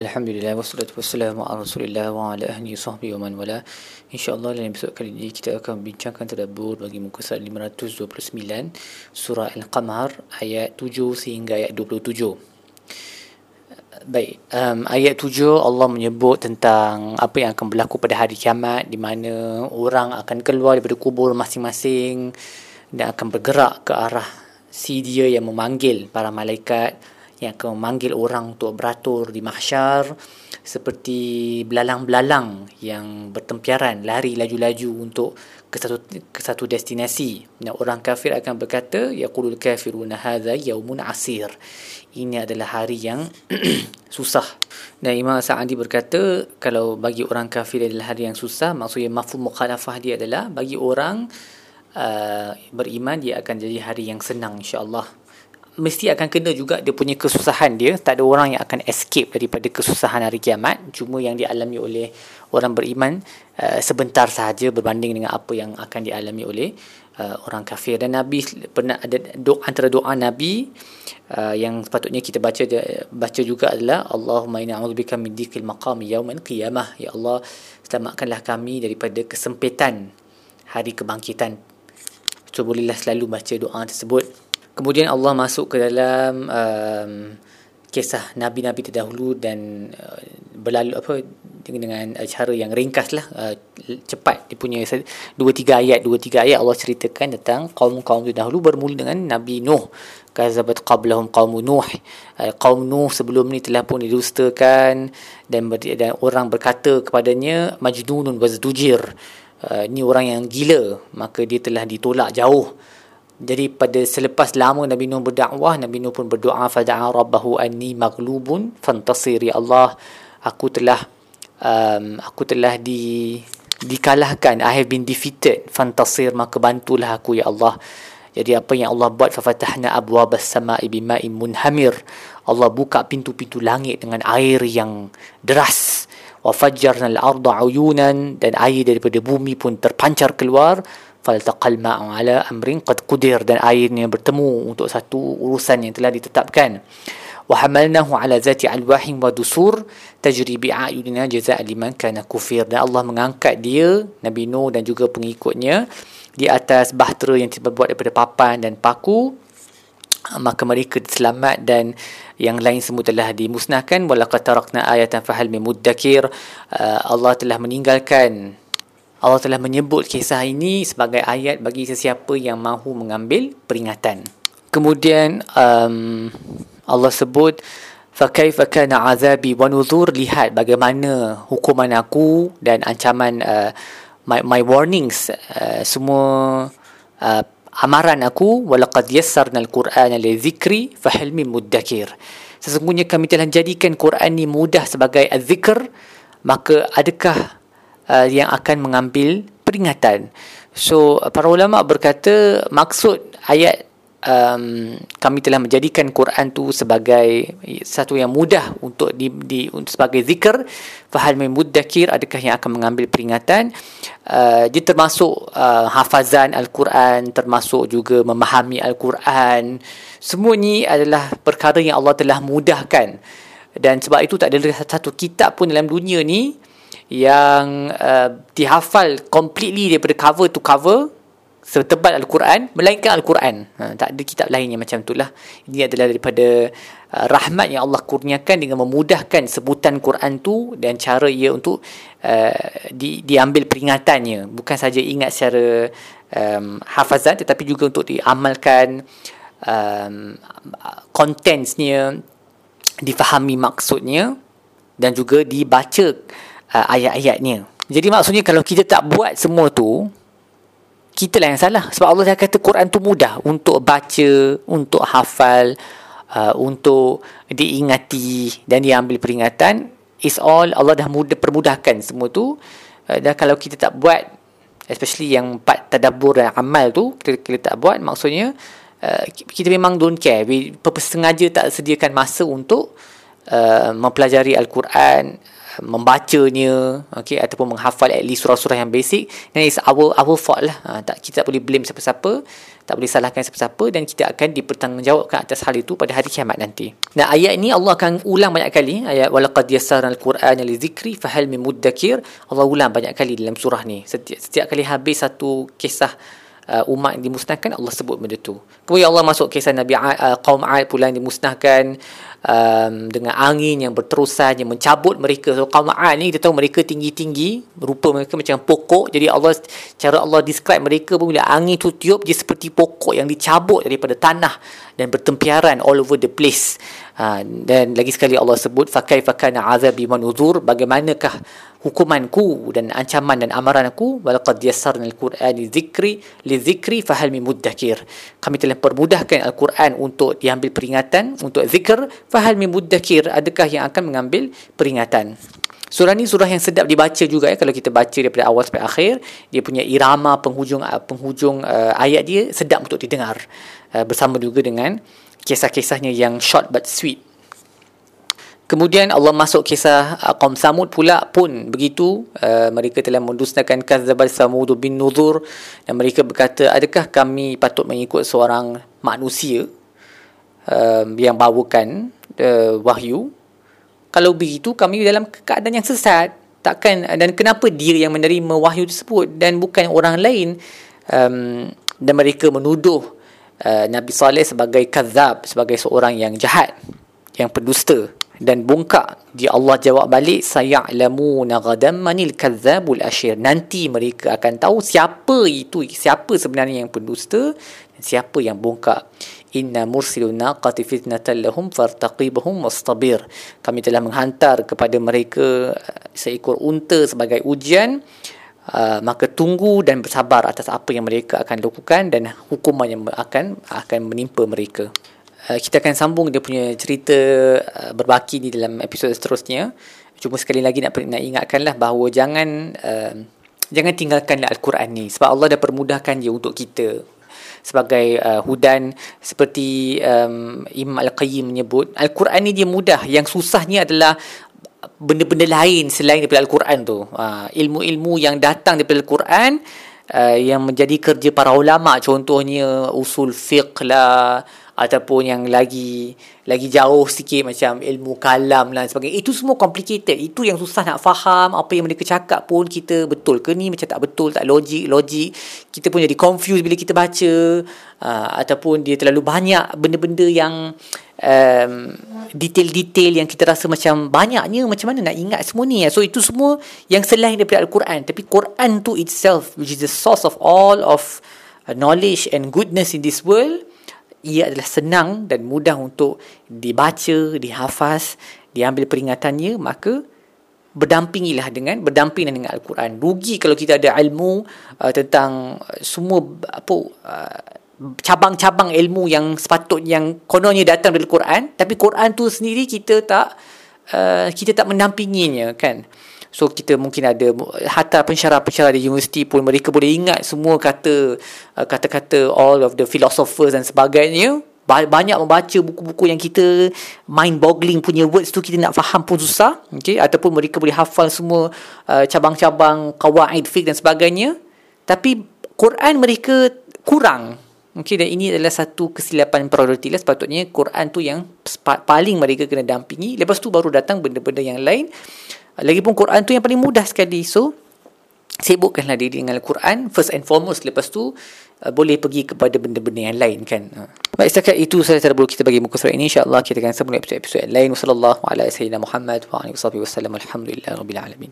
Alhamdulillah wassalatu wassalamu ala Rasulillah wa ala ahli sahbihi wa man wala. Insya-Allah dalam episod kali ini kita akan bincangkan tadabbur bagi muka surat 529 surah Al-Qamar ayat 7 sehingga ayat 27. Baik, um, ayat 7 Allah menyebut tentang apa yang akan berlaku pada hari kiamat di mana orang akan keluar daripada kubur masing-masing dan akan bergerak ke arah si dia yang memanggil para malaikat yang akan memanggil orang untuk beratur di mahsyar seperti belalang-belalang yang bertempiaran lari laju-laju untuk ke satu ke satu destinasi. Dan orang kafir akan berkata yaqulul kafiruna hadza yaumun asir. Ini adalah hari yang susah. Dan Imam Sa'adi berkata kalau bagi orang kafir adalah hari yang susah maksudnya mafhum mukhalafah dia adalah bagi orang uh, beriman dia akan jadi hari yang senang insya-Allah mesti akan kena juga dia punya kesusahan dia. Tak ada orang yang akan escape daripada kesusahan hari kiamat. Cuma yang dialami oleh orang beriman uh, sebentar sahaja berbanding dengan apa yang akan dialami oleh uh, orang kafir. Dan nabi pernah ada doa antara doa nabi uh, yang sepatutnya kita baca baca juga adalah Allahumma inna a'udzubika min dikil maqami yaumal qiyamah. Ya Allah selamatkanlah kami daripada kesempitan hari kebangkitan. So bolehlah selalu baca doa tersebut Kemudian Allah masuk ke dalam um, kisah nabi-nabi terdahulu dan uh, berlalu apa dengan uh, cara yang ringkas lah uh, cepat. Dia punya dua tiga ayat dua tiga ayat Allah ceritakan tentang kaum-kaum terdahulu bermula dengan Nabi Nuh. Kazabat qablahum qaum Nuh. Uh, kaum Nuh sebelum ni telah pun didustakan dan, ber- dan orang berkata kepadanya majnunun wazdujir uh, ni orang yang gila maka dia telah ditolak jauh jadi pada selepas lama Nabi Nuh berdakwah, Nabi Nuh pun berdoa fada'a rabbahu anni maghlubun fantasir ya Allah, aku telah um, aku telah di dikalahkan, I have been defeated. Fantasir maka bantulah aku ya Allah. Jadi apa yang Allah buat fafatahna abwabas sama'i bima'in munhamir. Allah buka pintu-pintu langit dengan air yang deras. Wa fajjarna al-arda uyunan dan air daripada bumi pun terpancar keluar faltaqal ma'u ala amrin qad qudir dan airnya bertemu untuk satu urusan yang telah ditetapkan. wa hamalnahu ala zati alwahin wa dusur tajri bi ayunina jazaa liman kana kufir dan Allah mengangkat dia Nabi Nuh dan juga pengikutnya di atas bahtera yang terbuat daripada papan dan paku. Maka mereka selamat dan yang lain semua telah dimusnahkan. Walaqad tarakna ayatan fahal min muddakir. Uh, Allah telah meninggalkan Allah telah menyebut kisah ini sebagai ayat bagi sesiapa yang mahu mengambil peringatan. Kemudian um, Allah sebut kana azabi wa nuzur lihat bagaimana hukuman aku dan ancaman uh, my my warnings uh, semua uh, amaran aku yassarna al-Qur'ana lidzikri fahal min muddakir. Sesungguhnya kami telah jadikan Quran ini mudah sebagai az-zikr maka adakah uh, yang akan mengambil peringatan. So para ulama berkata maksud ayat um, kami telah menjadikan Quran tu sebagai satu yang mudah untuk di, di untuk sebagai zikr fahal min muddakir adakah yang akan mengambil peringatan? Uh, dia termasuk uh, hafazan al-Quran termasuk juga memahami al-Quran. Semua ni adalah perkara yang Allah telah mudahkan. Dan sebab itu tak ada satu kitab pun dalam dunia ni yang uh, dihafal completely daripada cover to cover setebal Al-Quran melainkan Al-Quran. Ha, tak ada kitab lain yang macam itulah. Ini adalah daripada uh, rahmat yang Allah kurniakan dengan memudahkan sebutan Quran tu dan cara ia untuk uh, di, diambil peringatannya. Bukan saja ingat secara um, hafazan tetapi juga untuk diamalkan um, contensnya difahami maksudnya dan juga dibaca uh, ayat-ayatnya. Jadi maksudnya kalau kita tak buat semua tu, kita lah yang salah. Sebab Allah dah kata Quran tu mudah untuk baca, untuk hafal, uh, untuk diingati dan diambil peringatan. Is all Allah dah mudah permudahkan semua tu. Uh, dan kalau kita tak buat, especially yang empat tadabur dan amal tu, kita, kita tak buat, maksudnya uh, kita memang don't care. We, sengaja tak sediakan masa untuk uh, mempelajari al-Quran membacanya okey ataupun menghafal at least surah-surah yang basic dan it's our our fault lah. Ha, tak kita tak boleh blame siapa-siapa tak boleh salahkan siapa-siapa dan kita akan dipertanggungjawabkan atas hal itu pada hari kiamat nanti. Nah ayat ini Allah akan ulang banyak kali. Ayat walaqad yassarna al-Quran li dzikri fahal min muddakir. Allah ulang banyak kali dalam surah ni. Setiap, setiap kali habis satu kisah uh, umat yang dimusnahkan Allah sebut benda tu. Kemudian Allah masuk kisah Nabi uh, kaum Ad pula yang dimusnahkan um, dengan angin yang berterusan yang mencabut mereka. So kaum Ad ni kita tahu mereka tinggi-tinggi rupa mereka macam pokok. Jadi Allah cara Allah describe mereka pun bila angin tu tiup dia seperti pokok yang dicabut daripada tanah dan bertempiaran all over the place. Ha, dan lagi sekali Allah sebut fakai fakana azabi manuzur. Bagaimanakah hukumanku dan ancaman dan amaran aku walaqad yassarna al-Quran li dzikri li dzikri fahal min muddakir. Kami telah permudahkan al-Quran untuk diambil peringatan untuk zikr fahal min muddakir. Adakah yang akan mengambil peringatan? Surah ni surah yang sedap dibaca juga ya kalau kita baca daripada awal sampai akhir dia punya irama penghujung uh, penghujung uh, ayat dia sedap untuk didengar. Uh, bersama juga dengan kisah-kisahnya yang short but sweet Kemudian Allah masuk kisah uh, kaum Samud pula pun begitu. Uh, mereka telah mendusnakan kazzabal Samud bin Nuzur dan mereka berkata adakah kami patut mengikut seorang manusia uh, yang bawakan uh, wahyu? Kalau begitu kami dalam keadaan yang sesat. Takkan dan kenapa dia yang menerima wahyu tersebut dan bukan orang lain? Um, dan mereka menuduh uh, Nabi Saleh sebagai kazab sebagai seorang yang jahat yang pendusta dan bongkak di Allah jawab balik saya'lamuna ghadan manil kadzabul ashir. Nanti mereka akan tahu siapa itu siapa sebenarnya yang pendusta dan siapa yang bongkak. Inna mursilun naqati fitnatan lahum fartaqibhum wastabir. Kami telah menghantar kepada mereka uh, seekor unta sebagai ujian. Uh, maka tunggu dan bersabar atas apa yang mereka akan lakukan dan hukuman yang akan akan menimpa mereka. Uh, kita akan sambung dia punya cerita uh, berbaki ni dalam episod seterusnya. Cuma sekali lagi nak nak ingatkanlah bahawa jangan uh, jangan tinggalkanlah al-Quran ni sebab Allah dah permudahkan dia untuk kita. Sebagai uh, hudan seperti um, Imam Al-Qayyim menyebut Al-Quran ni dia mudah. Yang susahnya adalah benda-benda lain selain daripada Al-Quran tu. Uh, ilmu-ilmu yang datang daripada Al-Quran uh, yang menjadi kerja para ulama contohnya usul fiqh lah ataupun yang lagi lagi jauh sikit macam ilmu kalam dan sebagainya. Itu semua complicated. Itu yang susah nak faham. Apa yang mereka cakap pun kita betul ke ni? Macam tak betul tak logik logik. Kita pun jadi confused bila kita baca. Uh, ataupun dia terlalu banyak benda-benda yang um, detail-detail yang kita rasa macam banyaknya. Macam mana nak ingat semua ni? So itu semua yang selain daripada Al-Quran. Tapi Quran tu itself which is the source of all of uh, knowledge and goodness in this world ia adalah senang dan mudah untuk dibaca, dihafaz, diambil peringatannya, maka berdampingilah dengan berdampingan dengan Al-Quran. Rugi kalau kita ada ilmu uh, tentang semua apa uh, cabang-cabang ilmu yang sepatutnya yang kononnya datang dari Al-Quran, tapi Quran tu sendiri kita tak uh, kita tak mendampinginya kan. So kita mungkin ada hatta pensyarah-pensyarah di universiti pun mereka boleh ingat semua kata uh, kata-kata all of the philosophers dan sebagainya banyak membaca buku-buku yang kita mind boggling punya words tu kita nak faham pun susah okay? ataupun mereka boleh hafal semua uh, cabang-cabang kawaid fiqh dan sebagainya tapi Quran mereka kurang Okay, dan ini adalah satu kesilapan prioriti lah. Sepatutnya Quran tu yang paling mereka kena dampingi. Lepas tu baru datang benda-benda yang lain. Lagipun Quran tu yang paling mudah sekali. So, sibukkanlah diri dengan Al-Quran first and foremost. Lepas tu, uh, boleh pergi kepada benda-benda yang lain kan. Uh. Baik, setakat itu sahaja terlalu kita bagi muka surat ini. InsyaAllah kita akan sambung episod-episod yang lain. Wassalamualaikum warahmatullahi wabarakatuh. Alhamdulillah. Rabbil Alamin.